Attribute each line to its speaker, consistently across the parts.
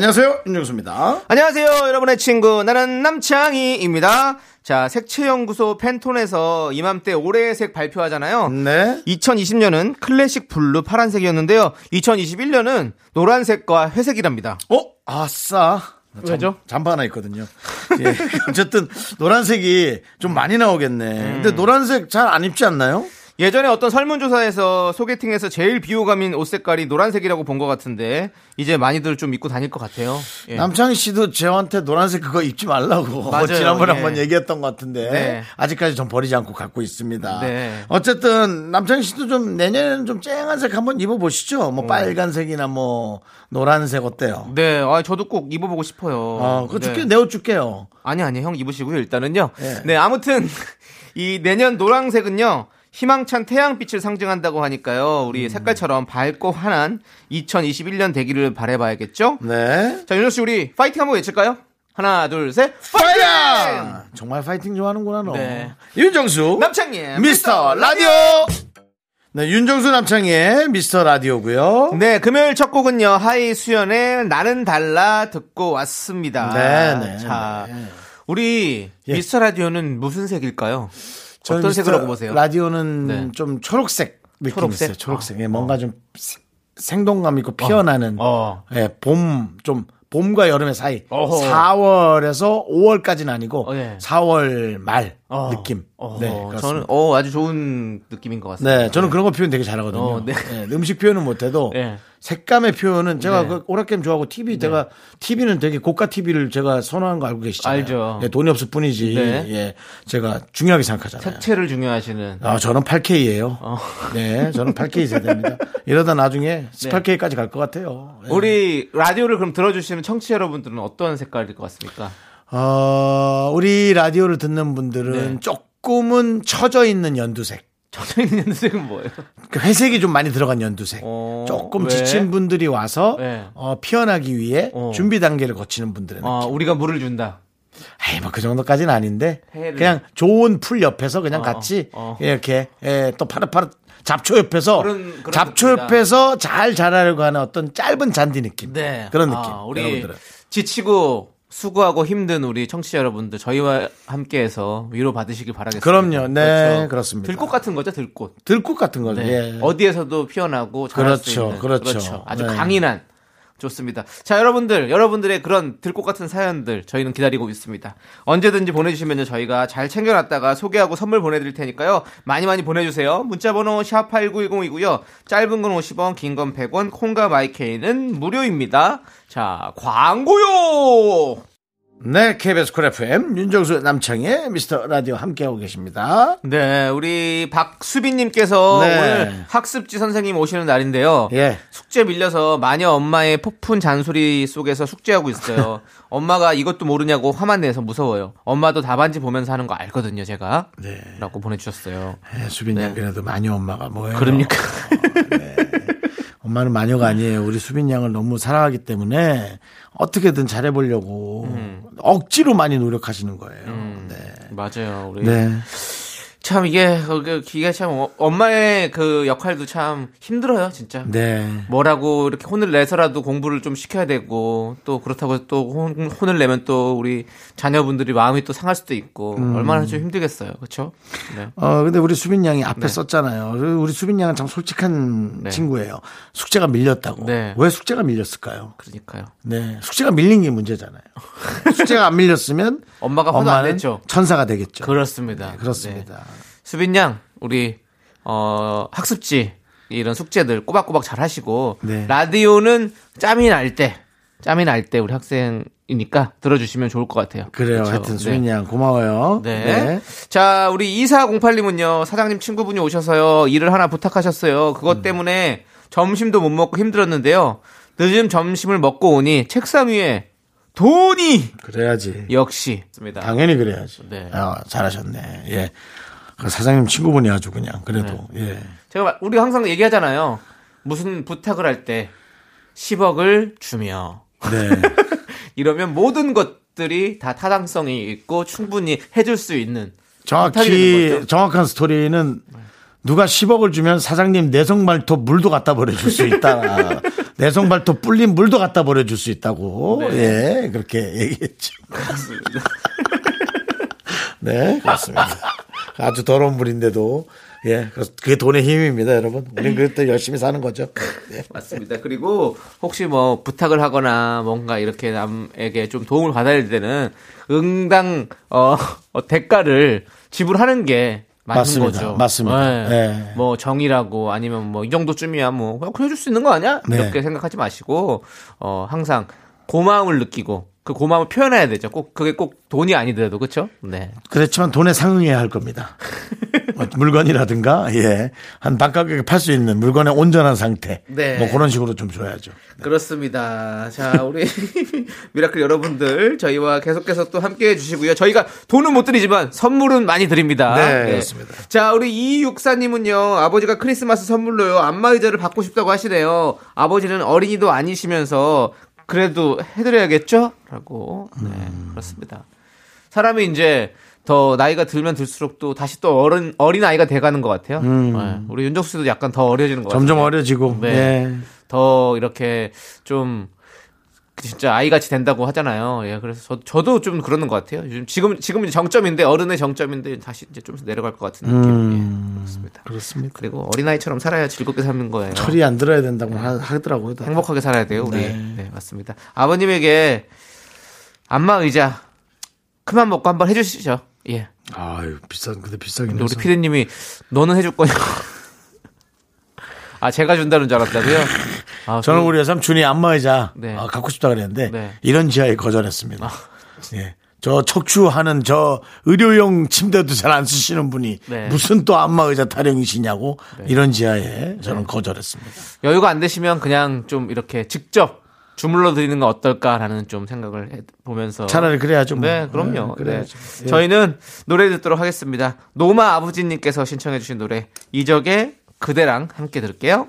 Speaker 1: 안녕하세요, 윤정수입니다.
Speaker 2: 안녕하세요, 여러분의 친구. 나는 남창희입니다. 자, 색채연구소 팬톤에서 이맘때 올해의 색 발표하잖아요.
Speaker 1: 네.
Speaker 2: 2020년은 Classic Blue 파란색이었는데요. 2021년은 노란색과 회색이랍니다.
Speaker 1: 어? 아싸.
Speaker 2: 왜죠?
Speaker 1: 잠바 하나 있거든요. 예. 어쨌든 노란색이 좀 많이 나오겠네. 근데 노란색 잘 안 입지 않나요?
Speaker 2: 예전에 어떤 설문조사에서 소개팅에서 제일 비호감인 옷 색깔이 노란색이라고 본 것 같은데 이제 많이들 좀 입고 다닐 것 같아요. 예.
Speaker 1: 남창희 씨도 저한테 노란색 그거 입지 말라고
Speaker 2: 맞아요.
Speaker 1: 지난번에
Speaker 2: 예.
Speaker 1: 한번 얘기했던 것 같은데
Speaker 2: 네.
Speaker 1: 아직까지 전 버리지 않고 갖고 있습니다.
Speaker 2: 네.
Speaker 1: 어쨌든 남창희 씨도 좀 내년에는 좀 쨍한 색 한번 입어보시죠.
Speaker 2: 음.
Speaker 1: 뭐 빨간색이나 뭐 노란색 어때요?
Speaker 2: 네, 아, 저도 꼭 입어보고 싶어요.
Speaker 1: 어, 그거
Speaker 2: 네.
Speaker 1: 줄게 내어 줄게요.
Speaker 2: 아니 아니 형 입으시고요 일단은요.
Speaker 1: 예.
Speaker 2: 네 아무튼 이 내년 노란색은요 희망찬 태양빛을 상징한다고 하니까요
Speaker 1: 음.
Speaker 2: 우리 색깔처럼 밝고 환한 2021년 되기를 바래봐야겠죠.
Speaker 1: 네.
Speaker 2: 자 윤호 씨 우리 파이팅 한번 외칠까요? 하나 둘 셋.
Speaker 1: 파이팅! 정말 파이팅 좋아하는구나 너.
Speaker 2: 네.
Speaker 1: 윤정수
Speaker 2: 남창희
Speaker 1: 미스터 라디오. 네, 윤정수 남창희의 미스터 라디오고요.
Speaker 2: 네 금요일 첫 곡은요 하이 수현의 나는 달라 듣고 왔습니다.
Speaker 1: 네, 네,
Speaker 2: 자
Speaker 1: 네.
Speaker 2: 우리
Speaker 1: 예.
Speaker 2: 미스터 라디오는 무슨 색일까요?
Speaker 1: 저는
Speaker 2: 어떤 색이라고 보세요?
Speaker 1: 라디오는
Speaker 2: 네.
Speaker 1: 좀 초록색 느낌
Speaker 2: 초록색?
Speaker 1: 있어요. 초록색.
Speaker 2: 아,
Speaker 1: 예, 뭔가 좀 세- 생동감 있고 피어나는
Speaker 2: 어.
Speaker 1: 예, 봄, 좀 봄과 여름의 사이.
Speaker 2: 어허.
Speaker 1: 4월에서 5월까지는 아니고
Speaker 2: 어, 네.
Speaker 1: 4월 말
Speaker 2: 어.
Speaker 1: 느낌.
Speaker 2: 어,
Speaker 1: 네,
Speaker 2: 저는
Speaker 1: 그렇습니다.
Speaker 2: 어 아주 좋은 느낌인 것 같습니다.
Speaker 1: 네, 저는 그런 거 표현 되게 잘하거든요.
Speaker 2: 어, 네.
Speaker 1: 예, 음식 표현은 못해도
Speaker 2: 네.
Speaker 1: 색감의 표현은 제가
Speaker 2: 네.
Speaker 1: 그 오락게임 좋아하고 TV 제가 TV는 되게 고가 TV를 제가 선호하는 거 알고 계시잖아요.
Speaker 2: 알죠.
Speaker 1: 예, 돈이 없을 뿐이지.
Speaker 2: 네.
Speaker 1: 예, 제가 중요하게 생각하잖아요.
Speaker 2: 색채를 중요하시는
Speaker 1: 아, 저는 8K예요.
Speaker 2: 어.
Speaker 1: 네, 저는 8K 세대입니다. 이러다 나중에 18K까지 갈 것 같아요. 예.
Speaker 2: 우리 라디오를 그럼 들어주시는 청취자 여러분들은 어떤 색깔일 것 같습니까?
Speaker 1: 어, 우리 라디오를 듣는 분들은
Speaker 2: 네.
Speaker 1: 조금은 처져 있는 연두색.
Speaker 2: 있는 연색은 뭐예요?
Speaker 1: 그 회색이 좀 많이 들어간 연두색.
Speaker 2: 어,
Speaker 1: 조금
Speaker 2: 왜?
Speaker 1: 지친 분들이 와서
Speaker 2: 네.
Speaker 1: 어, 피어나기 위해
Speaker 2: 어.
Speaker 1: 준비 단계를 거치는 분들의 느낌.
Speaker 2: 어, 우리가 물을 준다.
Speaker 1: 에이, 뭐그 정도까지는 아닌데
Speaker 2: 해를.
Speaker 1: 그냥 좋은 풀 옆에서 그냥
Speaker 2: 어,
Speaker 1: 같이
Speaker 2: 어.
Speaker 1: 이렇게 예, 또 파릇파릇 잡초 옆에서
Speaker 2: 그런- 그런
Speaker 1: 잡초
Speaker 2: 느낌이다.
Speaker 1: 옆에서 잘 자라려고 하는 어떤 짧은 잔디 느낌.
Speaker 2: 네.
Speaker 1: 그런 느낌.
Speaker 2: 아, 우리
Speaker 1: 여러분들은.
Speaker 2: 지치고 수고하고 힘든 우리 청취자 여러분들 저희와 함께해서 위로 받으시길 바라겠습니다.
Speaker 1: 그럼요. 네, 그렇습니다.
Speaker 2: 들꽃 같은 거죠, 들꽃.
Speaker 1: 들꽃 같은 거죠.
Speaker 2: 네.
Speaker 1: 예.
Speaker 2: 어디에서도 피어나고
Speaker 1: 그렇죠,
Speaker 2: 있는
Speaker 1: 그렇죠.
Speaker 2: 아주
Speaker 1: 네.
Speaker 2: 강인한 좋습니다. 자, 여러분들, 여러분들의 그런 들꽃 같은 사연들 저희는 기다리고 있습니다. 언제든지 보내주시면 저희가 잘 챙겨놨다가 소개하고 선물 보내드릴 테니까요. 많이 많이 보내주세요. 문자번호 샵8910이고요. 짧은 건 50원, 긴 건 100원, 콩과 마이케이는 무료입니다. 자, 광고요!
Speaker 1: 네, KBS Cool FM 윤정수 남창희의 미스터 라디오 함께하고 계십니다.
Speaker 2: 네, 우리 박수빈님께서
Speaker 1: 네.
Speaker 2: 오늘 학습지 선생님 오시는 날인데요.
Speaker 1: 예.
Speaker 2: 숙제 밀려서 마녀 엄마의 폭풍 잔소리 속에서 숙제하고 있어요. 엄마가 이것도 모르냐고 화만 내서 무서워요. 엄마도 답안지 보면서 하는 거 알거든요, 제가.
Speaker 1: 네.
Speaker 2: 라고 보내주셨어요.
Speaker 1: 예, 수빈 양 그래도 마녀 엄마가 뭐예요?
Speaker 2: 그럽니까?
Speaker 1: 엄마는 마녀가 아니에요. 우리 수빈 양을 너무 사랑하기 때문에 어떻게든 잘해보려고 억지로 많이 노력하시는 거예요. 네.
Speaker 2: 맞아요. 우리
Speaker 1: 네.
Speaker 2: 참 이게 그 이게 참 어- 엄마의 그 역할도 참 힘들어요, 진짜.
Speaker 1: 네.
Speaker 2: 뭐라고 이렇게 혼을 내서라도 공부를 좀 시켜야 되고 또 그렇다고 또 혼, 혼을 내면 또 우리 자녀분들이 마음이 또 상할 수도 있고 얼마나 좀 힘들겠어요, 그렇죠? 네.
Speaker 1: 어, 근데 우리 수빈 양이 앞에
Speaker 2: 네.
Speaker 1: 썼잖아요. 우리 수빈 양은 참 솔직한
Speaker 2: 네.
Speaker 1: 친구예요. 숙제가 밀렸다고.
Speaker 2: 네.
Speaker 1: 왜 숙제가 밀렸을까요?
Speaker 2: 그러니까요.
Speaker 1: 네. 숙제가 밀린 게 문제잖아요. 숙제가 안 밀렸으면
Speaker 2: 엄마가
Speaker 1: 엄마는. 천사가 되겠죠.
Speaker 2: 그렇습니다.
Speaker 1: 네, 그렇습니다.
Speaker 2: 네. 수빈 양, 우리 어 학습지 이런 숙제들 꼬박꼬박 잘 하시고
Speaker 1: 네.
Speaker 2: 라디오는 짬이 날 때, 짬이 날 때 우리 학생이니까 들어주시면 좋을 것 같아요.
Speaker 1: 그래요.
Speaker 2: 그렇죠?
Speaker 1: 하여튼
Speaker 2: 네.
Speaker 1: 수빈 양 고마워요.
Speaker 2: 네. 자, 우리 2408님은요, 사장님 친구분이 오셔서요, 일을 하나 부탁하셨어요.
Speaker 1: 음.
Speaker 2: 그것 때문에 점심도 못 먹고 힘들었는데요. 늦은 점심을 먹고 오니 책상 위에 돈이
Speaker 1: 그래야지.
Speaker 2: 역시.
Speaker 1: 당연히 그래야지.
Speaker 2: 네.
Speaker 1: 아, 잘하셨네. 예. 그 사장님 친구분이 아주 그냥 그래도 예.
Speaker 2: 제가 우리 항상 얘기하잖아요. 무슨 부탁을 할 때 10억을 주며
Speaker 1: 네.
Speaker 2: 이러면 모든 것들이 다 타당성이 있고 충분히 해줄 수 있는
Speaker 1: 정확히. 정확한 스토리는 누가 10억을 주면 사장님 내성 발톱 물도 갖다 버려줄 수 있다. 내성 발톱 불린 물도 갖다 버려줄 수 있다고. 예, 그렇게 얘기했죠. 네, 그렇습니다. 아주 더러운 물인데도 예, 그게 돈의 힘입니다, 여러분. 우린 그때 열심히 사는 거죠. 예.
Speaker 2: 맞습니다. 그리고 혹시 뭐 부탁을 하거나 뭔가 이렇게 남에게 좀 도움을 받아야 될 때는 응당 어, 어, 대가를 지불하는 게 맞는
Speaker 1: 맞습니다.
Speaker 2: 거죠.
Speaker 1: 맞습니다.
Speaker 2: 네.
Speaker 1: 네.
Speaker 2: 뭐 정이라고 아니면 뭐 이 정도쯤이야 뭐 그냥 해줄 수 있는 거 아니야?
Speaker 1: 네.
Speaker 2: 이렇게 생각하지 마시고 어 항상 고마움을 느끼고 그 고마움을 표현해야 되죠. 꼭 그게 꼭 돈이 아니더라도 그렇죠? 네.
Speaker 1: 그렇지만 돈에 상응해야 할 겁니다. 뭐 물건이라든가, 예. 한 반가격에 팔 수 있는 물건의 온전한 상태.
Speaker 2: 네.
Speaker 1: 뭐 그런 식으로 좀 줘야죠.
Speaker 2: 그렇습니다. 자, 우리 miracle 여러분들 저희와 계속해서 또 함께 해 주시고요. 저희가 돈은 못 드리지만 선물은 많이 드립니다.
Speaker 1: 네, 그렇습니다.
Speaker 2: 자, 우리 이육사님은요. 아버지가 크리스마스 선물로요. 안마 의자를 받고 싶다고 하시네요. 아버지는 어린이도 아니시면서 그래도 해드려야겠죠? 라고. 네,
Speaker 1: 음.
Speaker 2: 그렇습니다. 사람이 이제 더 나이가 들면 들수록 또 다시 또 어른 어린 아이가 돼가는 것 같아요. 네, 우리 윤정수 씨도 약간 더 어려지는 것 같아요.
Speaker 1: 음. 점점 어려지고.
Speaker 2: 네.
Speaker 1: 예.
Speaker 2: 더 이렇게 좀 진짜 아이같이 된다고 하잖아요. 예, 그래서 저, 저도 좀 그러는 것 같아요. 요즘 지금 지금은 정점인데 어른의 정점인데 다시 이제 좀 내려갈 것 같은 느낌.
Speaker 1: 음.
Speaker 2: 예, 그렇습니다.
Speaker 1: 그렇습니다.
Speaker 2: 그리고 어린 아이처럼 살아야 즐겁게 사는 거예요.
Speaker 1: 철이 안 들어야 된다고 하- 하더라고요. 다들.
Speaker 2: 행복하게 살아야 돼요, 우리.
Speaker 1: 네.
Speaker 2: 네. 맞습니다. 아버님에게 안마 의자 그만 먹고 한번 해 주시죠. 예.
Speaker 1: 아유, 비싼, 근데 비싸긴
Speaker 2: 근데 우리
Speaker 1: 해서.
Speaker 2: 피디 님이 너는 해줄 거냐? 아 제가 준다는 줄 알았다고요? 아,
Speaker 1: 저는
Speaker 2: 그-
Speaker 1: 우리 삼촌이 안마의자
Speaker 2: 네.
Speaker 1: 아, 갖고 싶다 그랬는데
Speaker 2: 네. 아.
Speaker 1: 이런 지하에 거절했습니다. 예. 저 척추하는 저 의료용 침대도 잘 안 쓰시는 분이
Speaker 2: 네.
Speaker 1: 무슨 또 안마의자 타령이시냐고 이런 지하에 저는 거절했습니다.
Speaker 2: 여유가 안 되시면 그냥 좀 이렇게 직접 주물러 드리는 건 어떨까라는 좀 생각을 해 보면서
Speaker 1: 차라리 그래야죠. 뭐.
Speaker 2: 네, 그럼요.
Speaker 1: 네, 그래야죠.
Speaker 2: 네.
Speaker 1: 예.
Speaker 2: 저희는 노래 듣도록 하겠습니다. 노마 아버지님께서 신청해주신 노래 이적의 그대랑 함께 들을게요.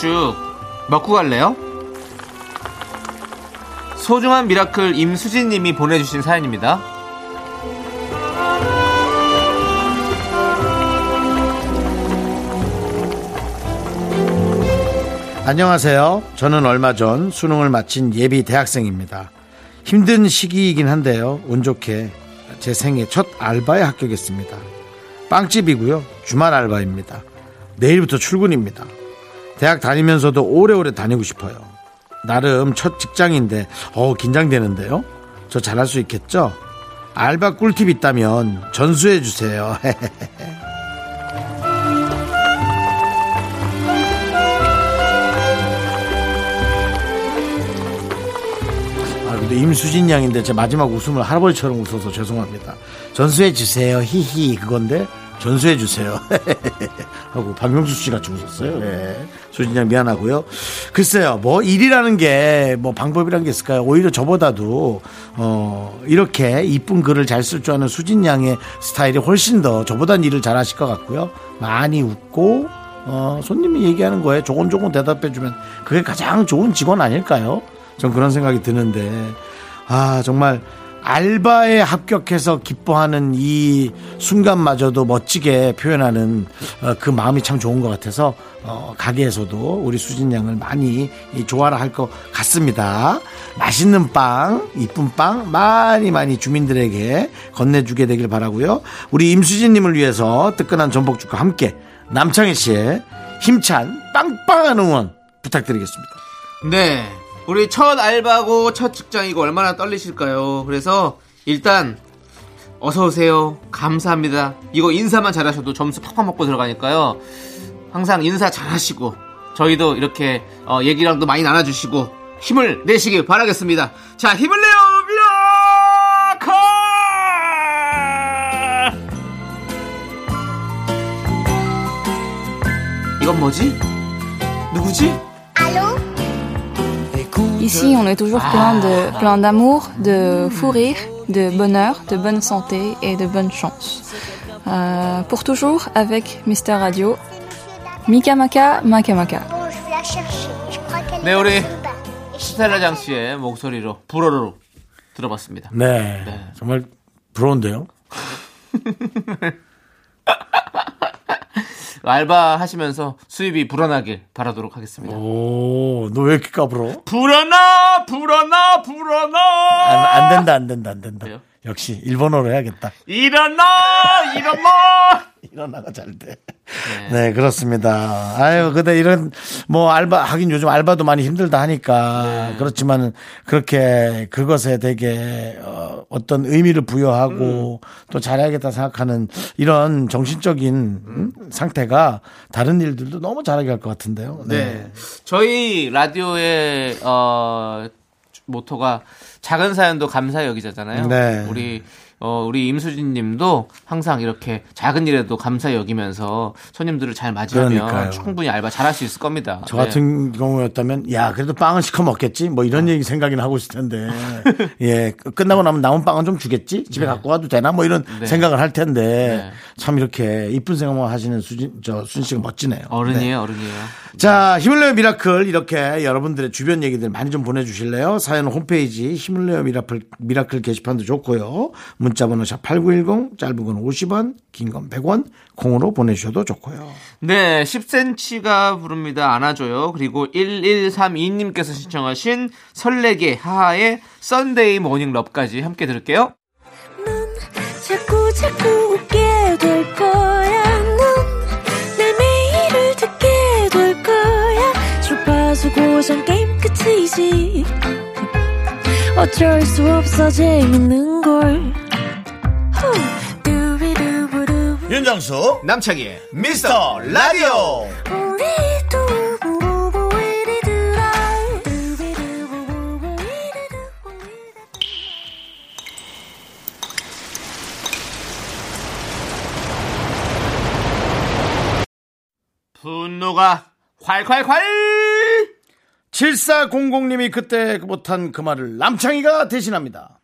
Speaker 2: 전복죽 먹고 갈래요? 소중한 miracle 임수진님이 보내주신 사연입니다.
Speaker 1: 안녕하세요. 저는 얼마 전 수능을 마친 예비 대학생입니다. 힘든 시기이긴 한데요. 운 좋게 제 생애 첫 알바에 합격했습니다. 빵집이고요. 주말 알바입니다. 내일부터 출근입니다. 대학 다니면서도 오래오래 다니고 싶어요. 나름 첫 직장인데 어 긴장되는데요. 저 잘할 수 있겠죠? 알바 꿀팁 있다면 전수해 주세요. 아, 근데 임수진 양인데 제 마지막 웃음을 할아버지처럼 웃어서 죄송합니다. 전수해 주세요. 히히 그건데 전수해 주세요. 하고 박명수 씨 같이 웃었어요. 네. 수진 양 미안하고요. 글쎄요. 뭐 일이라는 게 뭐 방법이라는 게 있을까요? 오히려 저보다도 어 이렇게 이쁜 글을 잘 쓸 줄 아는 수진 양의 스타일이 훨씬 더 저보단 일을 잘 하실 것 같고요. 많이 웃고 어, 손님이 얘기하는 거에 조곤조곤 대답해 주면 그게 가장 좋은 직원 아닐까요? 전 그런 생각이 드는데, 아, 정말 알바에 합격해서 기뻐하는 이 순간마저도 멋지게 표현하는 어, 그 마음이 참 좋은 것 같아서 어, 가게에서도 우리 수진 양을 많이 이 좋아라 할 것 같습니다. 맛있는 빵, 이쁜 빵 많이 많이 주민들에게 건네주게 되길 바라고요. 우리 임수진님을 위해서 뜨끈한 전복죽과 함께 남창희 씨의 힘찬 빵빵한 응원 부탁드리겠습니다.
Speaker 2: 네. 우리 첫 알바고 첫 직장이고 얼마나 떨리실까요? 그래서 일단 어서 오세요. 감사합니다. 이거 인사만 잘하셔도 점수 팍팍 먹고 들어가니까요. 항상 인사 잘하시고 저희도 이렇게 어, 얘기랑도 많이 나눠주시고 힘을 내시길 바라겠습니다. 자, 힘을 내요, 미라카! 이건 뭐지? 누구지?
Speaker 3: Ici, on est toujours plein de plein d'amour, de fou rire, de bonheur, de bonne santé et de bonne chance. Euh, pour toujours avec Mister Radio. Mika Maka, Maka Maka.
Speaker 4: Bon, je vais la chercher. Je crois qu'elle
Speaker 2: 네,
Speaker 4: est
Speaker 2: 우리
Speaker 4: dans le bas. Et je-
Speaker 2: 스텔라장 씨의 목소리로 불어로 들어봤습니다.
Speaker 1: 네. 정말 부러운데요.
Speaker 2: 알바 하시면서 수입이 불어나길 바라도록 하겠습니다.
Speaker 1: 오, 너 왜 이렇게 까불어?
Speaker 2: 불어나, 불어나, 불어나!
Speaker 1: 안, 안 된다, 안 된다, 안 된다.
Speaker 2: 왜요?
Speaker 1: 역시 일본어로 해야겠다.
Speaker 2: 일어나, 일어나!
Speaker 1: 일어나가 잘 돼. 네, 그렇습니다. 아유, 근데 이런, 뭐, 알바, 하긴 요즘 알바도 많이 힘들다 하니까. 그렇지만, 그렇게 그것에 되게, 어, 어떤 의미를 부여하고 또 잘해야겠다 생각하는 이런 정신적인 음, 상태가 다른 일들도 너무 잘하게 할 것 같은데요.
Speaker 2: 네. 저희 라디오의, 어, 모토가 작은 사연도 감사의 여기자잖아요.
Speaker 1: 네.
Speaker 2: 우리, 어, 우리 임수진 님도 항상 이렇게 작은 일에도 감사히 여기면서 손님들을 잘 맞이하면
Speaker 1: 그러니까요.
Speaker 2: 충분히 알바 잘할 수 있을 겁니다.
Speaker 1: 저
Speaker 2: 네.
Speaker 1: 같은 경우였다면 야 그래도 빵은 시켜 먹겠지 뭐 이런 얘기 생각이나 하고 있을 텐데 예 끝나고 나면 남은 빵은 좀 주겠지 집에 갖고 가도 되나 뭐 이런
Speaker 2: 네.
Speaker 1: 생각을 할 텐데
Speaker 2: 네.
Speaker 1: 참 이렇게 이쁜 생각만 하시는 수진 저 순 씨가 멋지네요.
Speaker 2: 어른이에요,
Speaker 1: 네.
Speaker 2: 어른이에요.
Speaker 1: 자 힘을 내요 miracle 이렇게 여러분들의 주변 얘기들 많이 좀 보내 주실래요? 사연 홈페이지 힘을 내요 miracle miracle 게시판도 좋고요. 문자번호 샵 #8910 짧은 건 50원, 긴 건 100원 콩으로 보내주셔도 좋고요.
Speaker 2: 네, 10cm가 부릅니다. 안아줘요. 그리고 1132님께서 신청하신 설레게 하하의 Sunday Morning Love까지 함께 들을게요.
Speaker 5: 자꾸 자꾸 웃게 될 거야. 넌내 매일을 듣게 될 거야. 주파수 고정 게임 끝이지. 어쩔 수 없어 재밌는 걸.
Speaker 1: 윤정수
Speaker 2: 남창희의
Speaker 1: 미스터 라디오.
Speaker 2: 분노가 콸콸콸!
Speaker 1: 7400님이 그때 못한 그 말을 남창희가 대신합니다.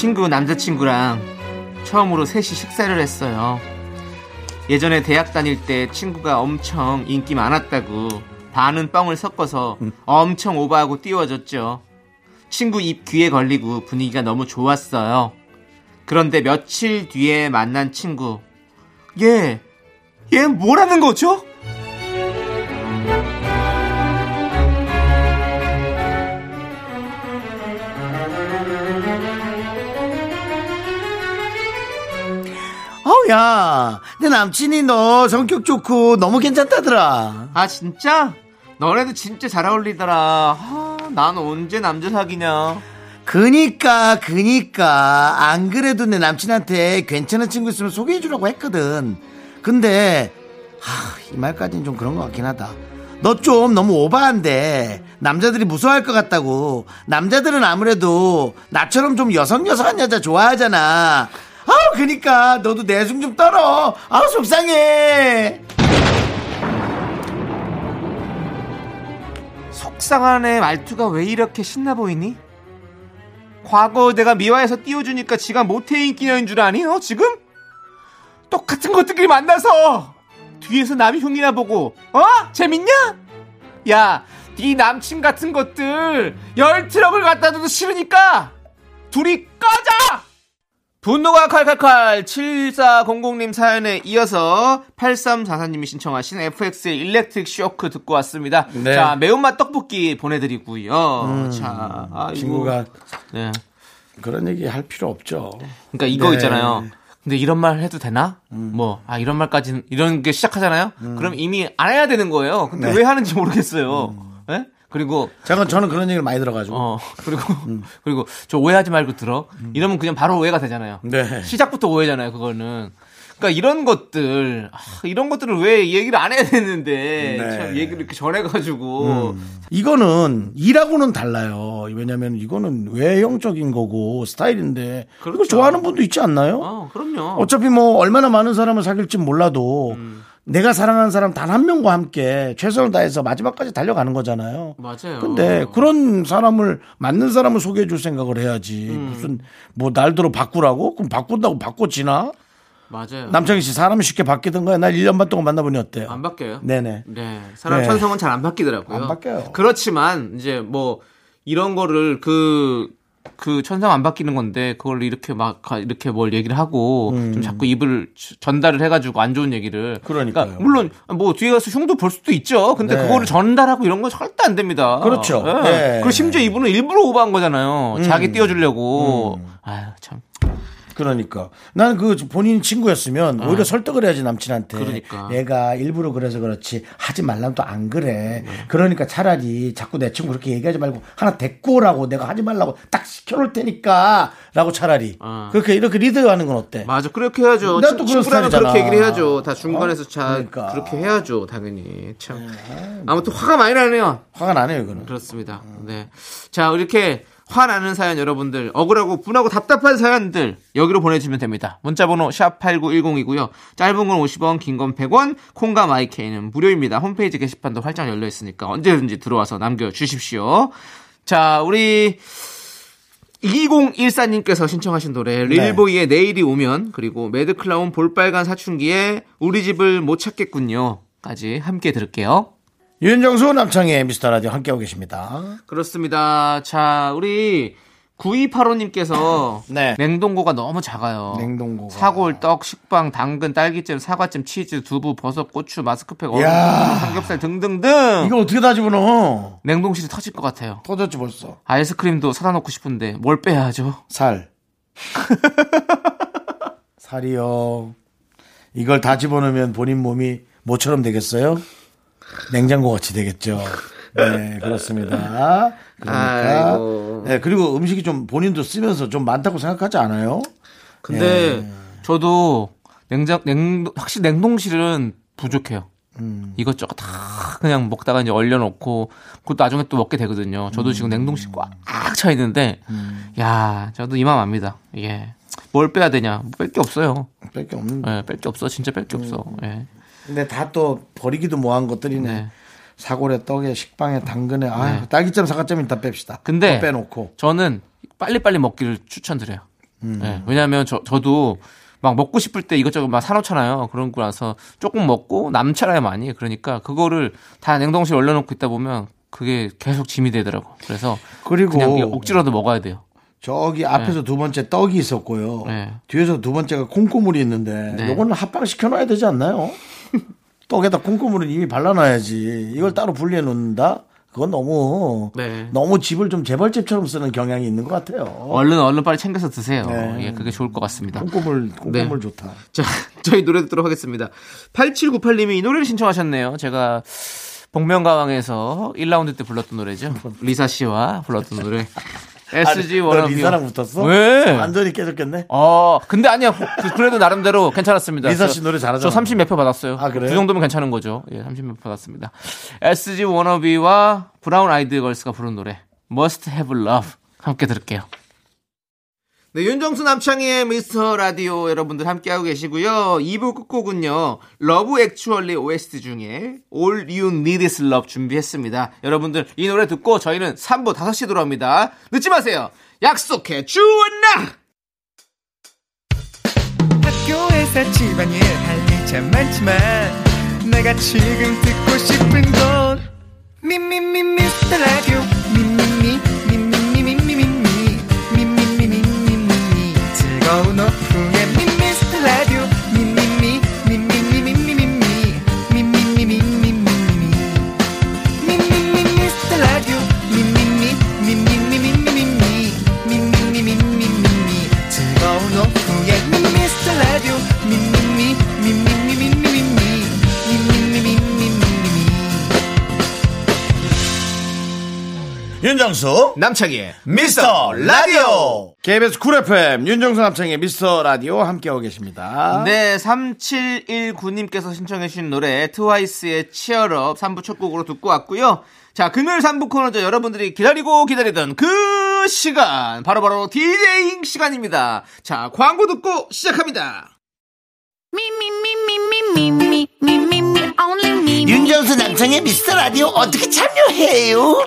Speaker 2: 친구 남자친구랑 처음으로 셋이 식사를 했어요. 예전에 대학 다닐 때 친구가 엄청 인기 많았다고 반은 뻥을 섞어서 엄청 오버하고 띄워줬죠. 친구 입 귀에 걸리고 분위기가 너무 좋았어요. 그런데 며칠 뒤에 만난 친구. 얘, 얘 뭐라는 거죠?
Speaker 1: 야, 내 남친이 너 성격 좋고 너무 괜찮다더라.
Speaker 2: 아 진짜? 너네도 진짜 잘 어울리더라. 아, 난 언제 남자 사귀냐?
Speaker 1: 그니까, 그니까. 안 그래도 내 남친한테 괜찮은 친구 있으면 소개해 주라고 했거든. 근데, 하, 이 말까지는 좀 그런 것 같긴 하다. 너 좀 너무 오바한데, 남자들이 무서워할 것 같다고. 남자들은 아무래도 나처럼 좀 여성여성한 여자 좋아하잖아. 아우, 그니까, 너도 내숭 좀 떨어. 아우, 속상해.
Speaker 2: 속상한 애 말투가 왜 이렇게 신나 보이니? 과거 내가 미화에서 띄워주니까 지가 모태 인기녀인 줄 아니? 너 지금? 똑같은 것들끼리 만나서 뒤에서 남이 흉이나 보고 어? 재밌냐? 야, 네 남친 같은 것들 열 트럭을 갖다 줘도 싫으니까 둘이 꺼져! 분노가 칼칼칼 7400님 사연에 이어서 8344님이 신청하신 FX의 일렉트릭 쇼크 듣고 왔습니다.
Speaker 1: 네.
Speaker 2: 자, 매운맛 떡볶이 보내드리고요. 자, 아이고.
Speaker 1: 친구가
Speaker 2: 네.
Speaker 1: 그런 얘기 할 필요 없죠.
Speaker 2: 그러니까 이거
Speaker 1: 네.
Speaker 2: 있잖아요. 근데 이런 말 해도 되나? 뭐, 아, 이런 말까지는, 이런 게 시작하잖아요? 그럼 이미 안 해야 되는 거예요. 근데
Speaker 1: 네.
Speaker 2: 왜 하는지 모르겠어요. 예? 그리고
Speaker 1: 잠깐 저는 그런 얘기를 많이 들어가지고.
Speaker 2: 어 그리고 그리고 저 오해하지 말고 들어. 이러면 그냥 바로 오해가 되잖아요.
Speaker 1: 네.
Speaker 2: 시작부터 오해잖아요. 그거는. 그러니까 이런 것들 아, 이런 것들을 왜 얘기를 안 해야 되는데
Speaker 1: 네.
Speaker 2: 참 얘기를 이렇게 전해가지고
Speaker 1: 이거는 일하고는 달라요. 왜냐면 이거는 외형적인 거고 스타일인데 이걸
Speaker 2: 그렇죠.
Speaker 1: 좋아하는 분도 있지 않나요?
Speaker 2: 어 그럼요.
Speaker 1: 어차피 뭐 얼마나 많은 사람을 사귈지 몰라도
Speaker 2: 음.
Speaker 1: 내가 사랑하는 사람 단 한 명과 함께 최선을 다해서 마지막까지 달려가는 거잖아요.
Speaker 2: 맞아요.
Speaker 1: 근데 그런 사람을 맞는 사람을 소개해 줄 생각을 해야지.
Speaker 2: 음.
Speaker 1: 무슨 뭐 날들어 바꾸라고? 그럼 바꾼다고 바꿔지나?
Speaker 2: 맞아요.
Speaker 1: 남창희 씨 사람이 쉽게 바뀌던가요? 날 1년 반 동안 만나보니 어때요?
Speaker 2: 안 바뀌어요.
Speaker 1: 네네.
Speaker 2: 네. 사람
Speaker 1: 네.
Speaker 2: 천성은 잘 안 바뀌더라고요.
Speaker 1: 안 바뀌어요.
Speaker 2: 그렇지만 이제 뭐 이런 거를 그, 그 천성 안 바뀌는 건데 그걸 이렇게 막 가- 이렇게 뭘 얘기를 하고 좀 자꾸 입을 주- 전달을 해가지고 안 좋은 얘기를.
Speaker 1: 음. 그러니까요.
Speaker 2: 물론 뭐 뒤에 가서 흉도 볼 수도 있죠. 근데
Speaker 1: 네.
Speaker 2: 그거를 전달하고 이런 건 절대 안 됩니다.
Speaker 1: 그렇죠.
Speaker 2: 예.
Speaker 1: 네.
Speaker 2: 그리고 심지어 이분은 일부러 오버한 거잖아요.
Speaker 1: 음.
Speaker 2: 자기 띄워주려고. 아유 참.
Speaker 1: 그러니까 나는 그 본인 친구였으면 오히려 설득을 해야지 남친한테.
Speaker 2: 아. 그러니까.
Speaker 1: 얘가 일부러 그래서 그렇지 하지 말라면 또 안 그래. 그러니까 차라리 자꾸 내 친구 그렇게 얘기하지 말고 하나 데리고 오라고 내가 하지 말라고 딱 시켜놓을 테니까라고 차라리
Speaker 2: 아.
Speaker 1: 그렇게 이렇게 리드하는 건 어때?
Speaker 2: 맞아, 그렇게 해야죠. 친-
Speaker 1: 그런 스타일이잖아.
Speaker 2: 그렇게 얘기를 해야죠. 다 중간에서
Speaker 1: 어?
Speaker 2: 자
Speaker 1: 그러니까. 네.
Speaker 2: 그렇게 해야죠, 당연히. 참. 아무튼 화가 많이 나네요.
Speaker 1: 화가 나네요 이거는.
Speaker 2: 그렇습니다. 네. 자, 이렇게 화나는 사연 여러분들, 억울하고 분하고 답답한 사연들 여기로 보내주시면 됩니다. 문자번호 샵8910이고요. 짧은 건 50원, 긴 건 100원, 콩과 마이케이는 무료입니다. 홈페이지 게시판도 활짝 열려 있으니까 언제든지 들어와서 남겨주십시오. 자, 우리 2014님께서 신청하신 노래 릴보이의 내일이 오면 그리고 매드클라운 볼빨간 사춘기의 우리 집을 못 찾겠군요. 까지 함께 들을게요.
Speaker 1: 윤정수 남창의 미스터 라디오 함께하고 계십니다.
Speaker 2: 그렇습니다. 자, 우리 9285님께서
Speaker 1: 네.
Speaker 2: 냉동고가 너무 작아요.
Speaker 1: 냉동고가.
Speaker 2: 사골, 떡, 식빵, 당근, 딸기잼, 사과잼, 치즈, 두부, 버섯, 고추, 마스크팩, 얼음,
Speaker 1: 야.
Speaker 2: 삼겹살 등등등.
Speaker 1: 이거 어떻게 다 집어넣어?
Speaker 2: 냉동실이 터질 것 같아요.
Speaker 1: 터졌지 벌써.
Speaker 2: 아이스크림도 사다 놓고 싶은데 뭘 빼야죠?
Speaker 1: 살. 살이요. 이걸 다 집어넣으면 본인 몸이 뭐처럼 되겠어요? 냉장고 같이 되겠죠. 네, 그렇습니다. 그러니까.
Speaker 2: 아이고.
Speaker 1: 네, 그리고 음식이 좀 본인도 쓰면서 좀 많다고 생각하지 않아요?
Speaker 2: 근데
Speaker 1: 예.
Speaker 2: 저도 냉장 냉 확실히 냉동실은 부족해요.
Speaker 1: 음.
Speaker 2: 이것저것 다 그냥 먹다가 이제 얼려놓고 그것도 나중에 또 먹게 되거든요. 저도
Speaker 1: 음.
Speaker 2: 지금 냉동실 꽉 차 있는데 야 저도 이맘 압니다. 예. 뭘 빼야 되냐? 뺄 게 없어요.
Speaker 1: 뺄 게 없는데.
Speaker 2: 예, 뺄게 없어. 진짜 뺄 게 없어.
Speaker 1: 음.
Speaker 2: 예.
Speaker 1: 근데 다 또 버리기도 뭐한 것들이네.
Speaker 2: 네.
Speaker 1: 사골에 떡에 식빵에 당근에 아
Speaker 2: 네.
Speaker 1: 딸기잼 사과잼 다 뺍시다.
Speaker 2: 근데
Speaker 1: 더 빼놓고
Speaker 2: 저는 빨리빨리 먹기를 추천드려요.
Speaker 1: 음.
Speaker 2: 예, 왜냐하면 저, 저도 막 먹고 싶을 때 이것저것 막 사놓잖아요. 그러고 나서 조금 먹고 남잖아요 많이. 그러니까 그거를 다 냉동실에 얼려놓고 있다 보면 그게 계속 짐이 되더라고. 그래서
Speaker 1: 그리고
Speaker 2: 그냥 억지로도 먹어야 돼요.
Speaker 1: 저기 앞에서 두 번째 떡이 있었고요.
Speaker 2: 네.
Speaker 1: 뒤에서 두 번째가 콩고물이 있는데
Speaker 2: 네.
Speaker 1: 요거는 합방 시켜놔야 되지 않나요? 떡에다 콩고물은 이미 발라놔야지. 이걸 따로 분리해 놓는다? 그건 너무
Speaker 2: 네.
Speaker 1: 너무 집을 좀 재벌집처럼 쓰는 경향이 있는 것 같아요.
Speaker 2: 얼른 얼른 빨리 챙겨서 드세요.
Speaker 1: 네.
Speaker 2: 예, 그게 좋을 것 같습니다.
Speaker 1: 콩고물 콩고물
Speaker 2: 네.
Speaker 1: 좋다.
Speaker 2: 자, 저희 노래 듣도록 하겠습니다. 8798님이 이 노래를 신청하셨네요. 제가 복면가왕에서 1라운드 때 불렀던 노래죠. 리사 씨와 불렀던 노래. SG 워너비.
Speaker 1: 리사랑 붙었어?
Speaker 2: 왜?
Speaker 1: 완전히 깨졌겠네.
Speaker 2: 어, 근데 아니야. 그- 그래도 나름대로 괜찮았습니다.
Speaker 1: 리사
Speaker 2: 저-
Speaker 1: 씨 노래 잘하잖아.
Speaker 2: 저 30몇 표 받았어요.
Speaker 1: 아, 그래요?
Speaker 2: 그 정도면 괜찮은 거죠. 예, 30몇 표 받았습니다. SG 워너비와 브라운 아이드 걸스가 부른 노래 Must Have Love 함께 들을게요. 네, 윤정수 남창희의 미스터 라디오 여러분들 함께하고 계시고요. 2부 끝곡은요. 러브 액츄얼리 OST 중에 All You Need Is Love 준비했습니다. 여러분들 이 노래 듣고 저희는 3부 5시 돌아옵니다. 늦지 마세요. 약속해 주원나!
Speaker 6: 학교에서 집안일 할일참 많지만 내가 지금 듣고 싶은 건 미미미 미스터 라디오 미미미
Speaker 1: 윤정수
Speaker 2: 남창희의
Speaker 1: 미스터 라디오 KBS 쿨 FM 윤정수 남창희의 미스터 라디오 함께하고 계십니다.
Speaker 2: 네, 3719님께서 신청해 주신 노래 트와이스의 Cheer Up 3부 첫 곡으로 듣고 왔고요. 자, 금요일 3부 코너죠. 여러분들이 기다리고 기다리던 그 시간 바로바로 디제잉 시간입니다. 자, 광고 듣고 시작합니다.
Speaker 5: Me.
Speaker 1: 윤정수 남창의 미스터 라디오 어떻게 참여해요?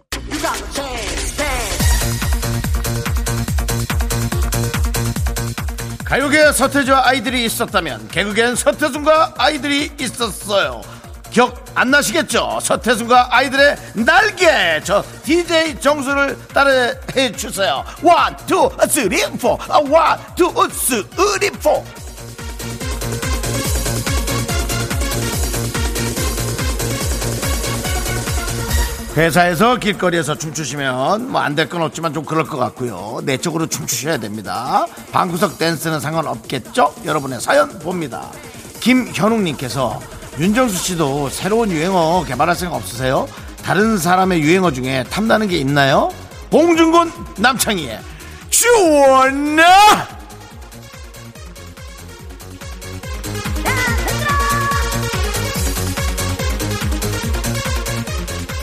Speaker 1: 가요계 서태지와 아이들이 있었다면 개그계엔 서태순과 아이들이 있었어요. 기억 안 나시겠죠? 서태순과 아이들의 날개! 저 DJ 정수를 따라해 주세요. one, two, three, four one, two, three, four 회사에서 길거리에서 춤추시면 뭐 안 될 건 없지만 좀 그럴 것 같고요. 내적으로 춤추셔야 됩니다. 방구석 댄스는 상관없겠죠? 여러분의 사연 봅니다. 김현웅님께서 윤정수 씨도 새로운 유행어 개발할 생각 없으세요? 다른 사람의 유행어 중에 탐나는 게 있나요? 봉준군 남창희의 주원나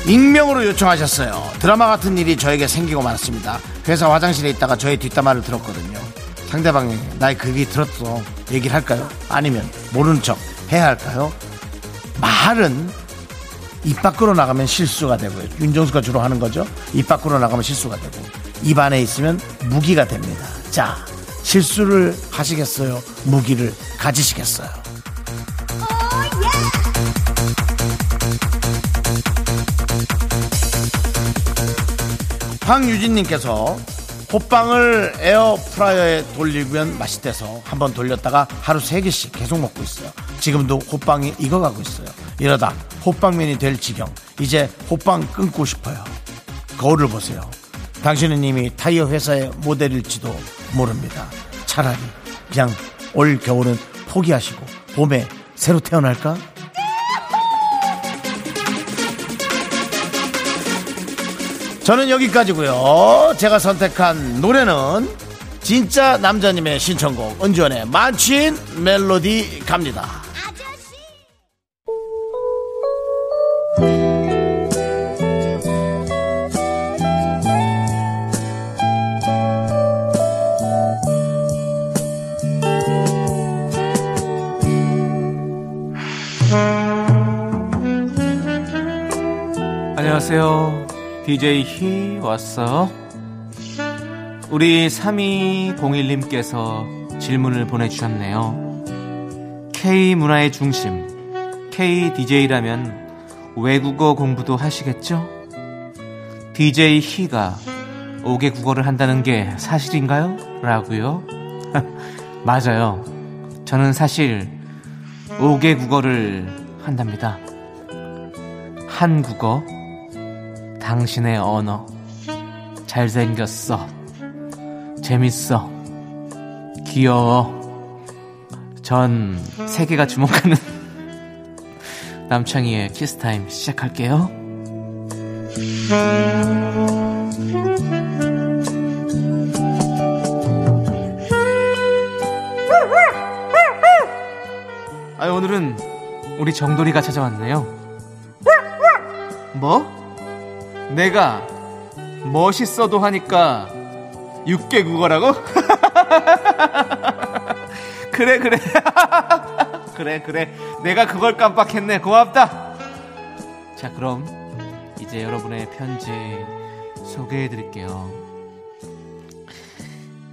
Speaker 1: 익명으로 요청하셨어요. 드라마 같은 일이 저에게 생기고 말았습니다. 회사 화장실에 있다가 저의 뒷담화를 들었거든요. 상대방이 나의 그 얘기 들었어. 얘기를 할까요? 아니면 모르는 척 해야 할까요? 말은 입 밖으로 나가면 실수가 되고요. 윤정수가 주로 하는 거죠. 입 밖으로 나가면 실수가 되고 입 안에 있으면 무기가 됩니다. 자, 실수를 하시겠어요? 무기를 가지시겠어요? 황유진님께서 호빵을 에어프라이어에 돌리면 맛있대서 한번 돌렸다가 하루 세 개씩 계속 먹고 있어요. 지금도 호빵이 익어가고 있어요. 이러다 호빵면이 될 지경. 이제 호빵 끊고 싶어요. 거울을 보세요. 당신은 이미 타이어 회사의 모델일지도 모릅니다. 차라리 그냥 올 겨울은 포기하시고 봄에 새로 태어날까? 저는 여기까지고요. 제가 선택한 노래는 진짜 남자님의 신청곡 은지원의 만취인 멜로디 갑니다.
Speaker 2: DJ 히 왔어요. 우리 3201님께서 질문을 보내주셨네요. K 문화의 중심, K DJ라면 외국어 공부도 하시겠죠? DJ 희가 5개 국어를 한다는 게 사실인가요? 라고요? 맞아요. 저는 사실 5개 국어를 한답니다. 한국어, 당신의 언어, 잘생겼어, 재밌어, 귀여워. 전 세계가 주목하는 남창희의 키스타임 시작할게요. 아 오늘은 우리 정돌이가 찾아왔네요. 뭐? 내가 멋있어도 하니까 육개 국어라고? 그래 그래. 그래 그래. 내가 그걸 깜빡했네. 고맙다. 자 그럼 이제 여러분의 편지 소개해 드릴게요.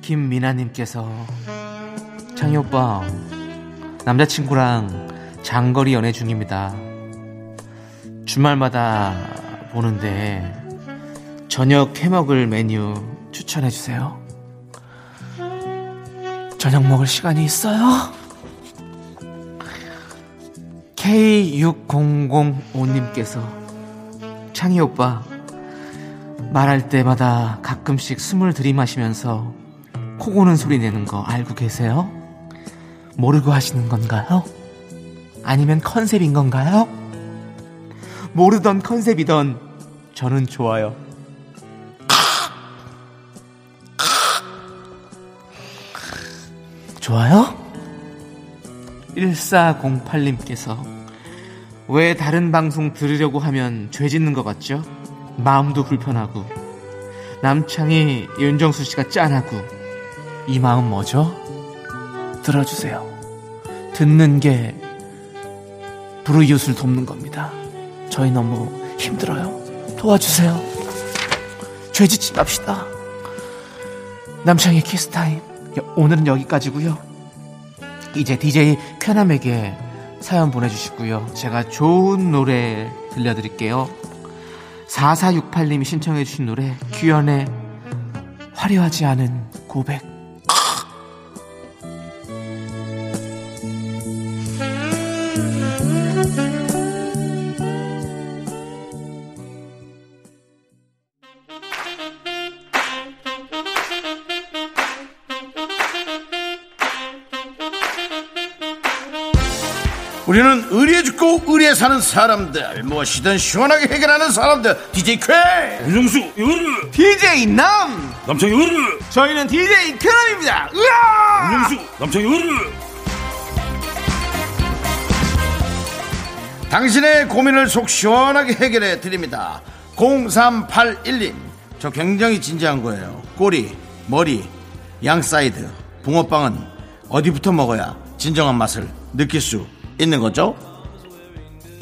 Speaker 2: 김미나님께서 창희 오빠 남자친구랑 장거리 연애 중입니다. 주말마다 보는데 저녁 해먹을 메뉴 추천해 주세요. 저녁 먹을 시간이 있어요? K6005님께서 창희 오빠 말할 때마다 가끔씩 숨을 들이마시면서 코 고는 소리 내는 거 알고 계세요? 모르고 하시는 건가요? 아니면 컨셉인 건가요? 모르던 컨셉이던 저는 좋아요. 좋아요? 1408님께서 왜 다른 방송 들으려고 하면 죄 짓는 것 같죠? 마음도 불편하고 남창희 윤정수 씨가 짠하고 이 마음 뭐죠? 들어주세요. 듣는 게 불우이웃을 돕는 겁니다. 저희 너무 힘들어요. 도와주세요. 죄 짓지 맙시다. 남창희 키스타임 여- 오늘은 여기까지고요. 이제 DJ 쾌남에게 사연 보내주시고요. 제가 좋은 노래 들려드릴게요. 4468님이 신청해주신 노래 규현의 화려하지 않은 고백.
Speaker 1: 사는 사람들 무엇이든 시원하게 해결하는 사람들 DJ 쾌!
Speaker 7: 윤정수 요르
Speaker 2: DJ 남!
Speaker 7: 남창희 요르
Speaker 2: 저희는 DJ 쾌남입니다! 으아!
Speaker 7: 윤정수 남창희 요르
Speaker 1: 당신의 고민을 속 시원하게 해결해 드립니다. 0381님 저 굉장히 진지한 거예요. 꼬리 머리 양 사이드 붕어빵은 어디부터 먹어야 진정한 맛을 느낄 수 있는 거죠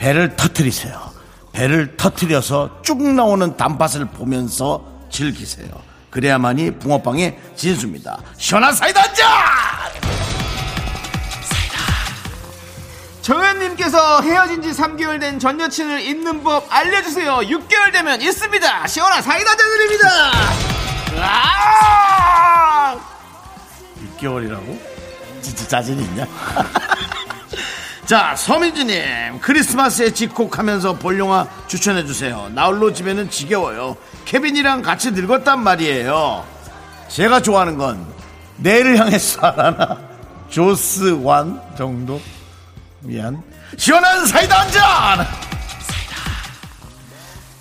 Speaker 1: 배를 터트리세요 배를 터트려서 쭉 나오는 단팥을 보면서 즐기세요 그래야만이 붕어빵의 진수입니다 시원한 사이다 한잔
Speaker 2: 정현님께서 헤어진 지 3개월 된 전 여친을 잊는 법 알려주세요. 6개월 되면 있습니다. 시원한 사이다 드립니다. 아!
Speaker 1: 6개월이라고? 진짜 자신 있냐? 자, 서민지님, 크리스마스에 집콕하면서 볼 영화 추천해주세요. 나홀로 집에는 지겨워요. 케빈이랑 같이 늙었단 말이에요. 제가 좋아하는 건, 내를 향해서 하나, 조스 완 정도? 미안. 시원한 사이다 한 잔!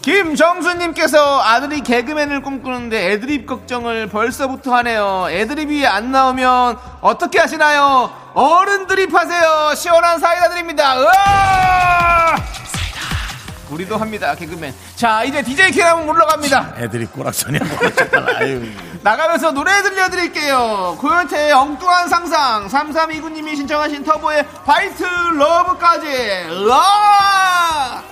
Speaker 2: 김정수님께서 아들이 개그맨을 꿈꾸는데 애드립 걱정을 벌써부터 하네요. 애드립이 안 나오면 어떻게 하시나요? 어른 드립하세요. 시원한 사이다 드립니다. 으아! 우리도 합니다, 개그맨. 자, 이제 DJ 캐라면 물러갑니다.
Speaker 1: 애들이 꼬락서니 한번 아유.
Speaker 2: 나가면서 노래 들려드릴게요. 고현태의 엉뚱한 상상. 3329님이 신청하신 터보의 화이트 러브까지. 으아!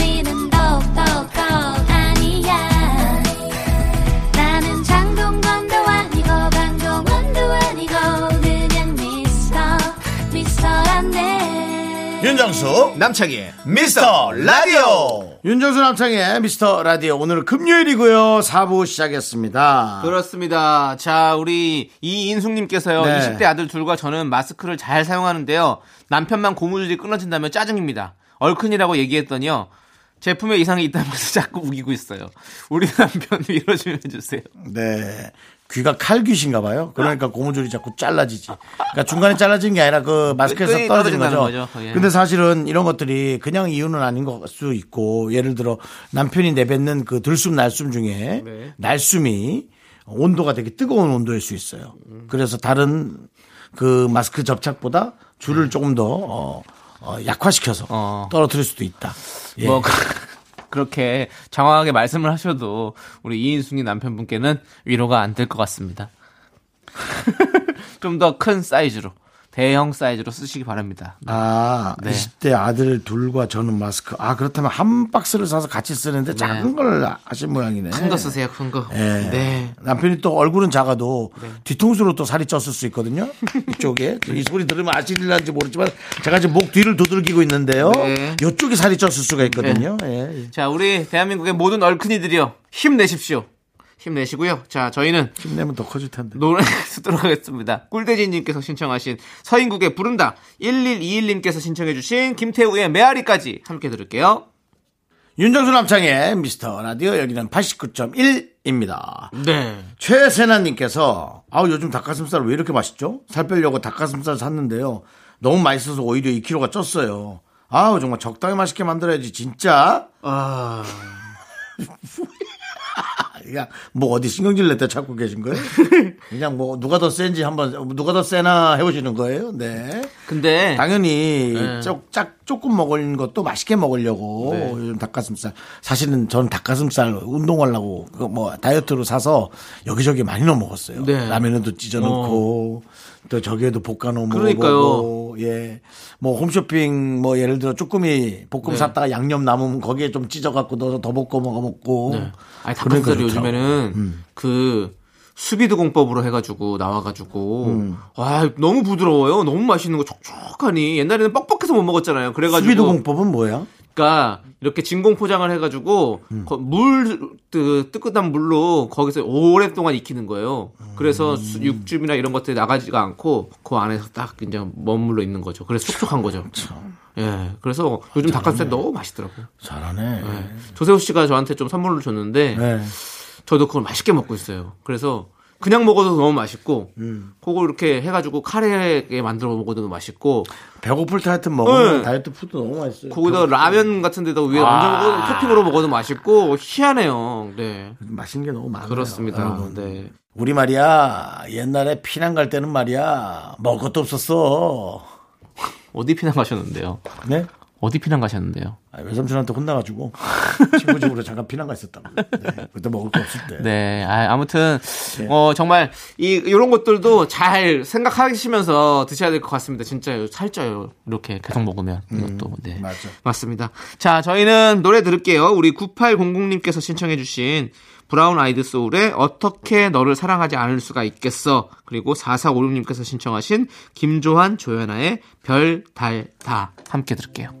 Speaker 1: 윤정수,
Speaker 2: 남창희의
Speaker 1: 미스터 라디오 윤정수 남창의 미스터 라디오 오늘은 금요일이고요 4부 시작했습니다
Speaker 2: 그렇습니다. 자, 우리 이인숙님께서요.
Speaker 1: 네.
Speaker 2: 20대 아들 둘과 저는 마스크를 잘 사용하는데요. 남편만 고무줄이 끊어진다면 짜증입니다. 얼큰이라고 얘기했더니요. 제품에 이상이 있다면서 자꾸 우기고 있어요. 우리 남편 위로 좀 해주세요.
Speaker 1: 네 귀가 칼귀신가 봐요 그러니까 고무줄이 자꾸 잘라지지 그러니까 중간에 잘라진 게 아니라 그 마스크에서 떨어진 거죠
Speaker 2: 거죠. 예.
Speaker 1: 근데 사실은 이런 것들이 그냥 이유는 아닌 것 수 있고 예를 들어 남편이 내뱉는 그 들숨 날숨 중에
Speaker 2: 네.
Speaker 1: 날숨이 온도가 되게 뜨거운 온도일 수 있어요 그래서 다른 그 마스크 접착보다 줄을 조금 더 어, 어, 약화시켜서
Speaker 2: 네. 어.
Speaker 1: 떨어뜨릴 수도 있다. 예.
Speaker 2: 뭐 그렇게 장황하게 말씀을 하셔도 우리 이인숙님 남편분께는 위로가 안 될 것 같습니다. 좀 더 큰 사이즈로 대형 사이즈로 쓰시기 바랍니다.
Speaker 1: 아,
Speaker 2: 네.
Speaker 1: 20대 아들 둘과 저는 마스크. 아, 그렇다면 한 박스를 사서 같이 쓰는데 작은 걸 하신 모양이네.
Speaker 2: 큰 거 쓰세요, 큰 거.
Speaker 1: 예.
Speaker 2: 네.
Speaker 1: 남편이 또 얼굴은 작아도 뒤통수로 또 살이 쪘을 수 있거든요. 이쪽에. 이 소리 들으면 아시릴는지 모르지만 제가 지금 목 뒤를 두들기고 있는데요.
Speaker 2: 네.
Speaker 1: 이쪽이 살이 쪘을 수가 있거든요. 예.
Speaker 2: 자, 우리 대한민국의 모든 얼큰이들이요. 힘내십시오. 힘내시고요. 자, 저희는
Speaker 1: 힘내면 더 커질 텐데.
Speaker 2: 노래 듣도록 하겠습니다. 꿀대지님께서 신청하신 서인국의 부른다 1121님께서 신청해주신 김태우의 메아리까지 함께 들을게요.
Speaker 1: 윤정수 남창의 미스터 라디오 여기는 89.1입니다.
Speaker 2: 네.
Speaker 1: 최세나님께서 아우 요즘 닭가슴살 왜 이렇게 맛있죠? 살 빼려고 닭가슴살 샀는데요. 너무 맛있어서 오히려 2kg가 쪘어요. 아우 정말 적당히 맛있게 만들어야지 진짜.
Speaker 2: 아,
Speaker 1: 그냥 뭐 어디 신경질 낼때 찾고 계신 거예요? 그냥 뭐 누가 더 센지 한번 누가 더 세나 해보시는 거예요? 네.
Speaker 2: 근데
Speaker 1: 당연히
Speaker 2: 네.
Speaker 1: 쪽, 짝, 조금 먹은 것도 맛있게 먹으려고
Speaker 2: 네.
Speaker 1: 요즘 닭가슴살 사실은 저는 닭가슴살 운동하려고 그뭐 다이어트로 사서 여기저기 많이 넣어 먹었어요.
Speaker 2: 네.
Speaker 1: 라면에도 찢어 넣고 또 저기에도 볶아 놓은
Speaker 2: 그러니까요.
Speaker 1: 예. 뭐 홈쇼핑 뭐 예를 들어 쭈꾸미 볶음
Speaker 2: 네.
Speaker 1: 샀다가 양념 남으면 거기에 좀 찢어 갖고 넣어서 더 볶고 먹어 먹고
Speaker 2: 네. 아니
Speaker 1: 그러니까
Speaker 2: 닭가슴살이. 요즘에는
Speaker 1: 음.
Speaker 2: 그 수비드 공법으로 해가지고 나와가지고
Speaker 1: 음.
Speaker 2: 와 너무 부드러워요. 너무 맛있는 거 촉촉하니 옛날에는 뻑뻑해서 못 먹었잖아요. 그래가지고
Speaker 1: 수비도 공법은 뭐야?
Speaker 2: 그러니까 이렇게 진공 포장을 해가지고
Speaker 1: 음.
Speaker 2: 거- 물 뜨, 뜨끈한 물로 거기서 오랫동안 익히는 거예요. 그래서 수-
Speaker 1: 음.
Speaker 2: 육즙이나 이런 것들이 나가지가 않고 그 안에서 딱 이제 머물러 있는 거죠. 그래서 촉촉한 거죠. 예, 그래서 요즘 닭가슴살 너무 맛있더라고요.
Speaker 1: 잘하네.
Speaker 2: 조세호 씨가 저한테 좀 선물을 줬는데
Speaker 1: 네.
Speaker 2: 저도 그걸 맛있게 먹고 있어요. 그래서 그냥 먹어도 너무 맛있고
Speaker 1: 음.
Speaker 2: 그거 이렇게 해가지고 카레에 만들어 먹어도 먹고
Speaker 1: 배고플 때 하여튼 먹으면
Speaker 2: 네.
Speaker 1: 다이어트 푸드 너무 맛있어요.
Speaker 2: 거기다 라면 같은 데다 위에 얹어 먹어도 토핑으로 먹어도 맛있고 희한해요. 네.
Speaker 1: 맛있는 게 너무 많아요.
Speaker 2: 그렇습니다.
Speaker 1: 여러분.
Speaker 2: 네.
Speaker 1: 우리 말이야 옛날에 피난 갈 때는 말이야 먹을 것도 없었어.
Speaker 2: 어디 피난 가셨는데요?
Speaker 1: 네?
Speaker 2: 어디 피난 가셨는데요?
Speaker 1: 아, 외삼촌한테 혼나가지고 친구 집으로 잠깐 피난 가 있었다고. 네. 그때 먹을 거 없을 때.
Speaker 2: 네. 아, 아무튼
Speaker 1: 네.
Speaker 2: 어 정말 이 이런 것들도 잘 생각하시면서 드셔야 될 것 같습니다. 진짜 살쪄요. 이렇게 계속 먹으면 이것도 네.
Speaker 1: 맞아.
Speaker 2: 맞습니다. 자, 저희는 노래 들을게요. 우리 9800님께서 신청해주신 브라운 아이드 소울의 어떻게 너를 사랑하지 않을 수가 있겠어. 그리고 4456님께서 신청하신 김조한 조연아의 별, 달, 다. 함께 들을게요.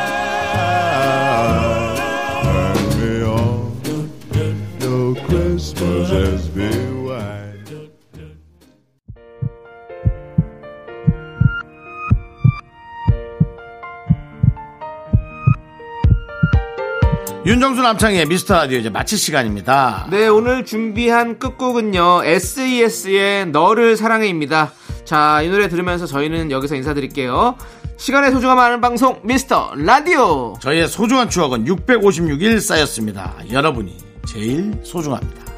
Speaker 8: Christmas has been white.
Speaker 1: 윤정수 남창의 미스터 라디오 이제 마칠 시간입니다.
Speaker 2: 네 오늘 준비한 끝곡은요 SES의 너를 사랑해입니다 자 이 노래 들으면서 저희는 여기서 인사드릴게요 시간의 소중함 아는 방송 미스터 라디오
Speaker 1: 저희의 소중한 추억은 656일 쌓였습니다. 여러분이 제일 소중합니다.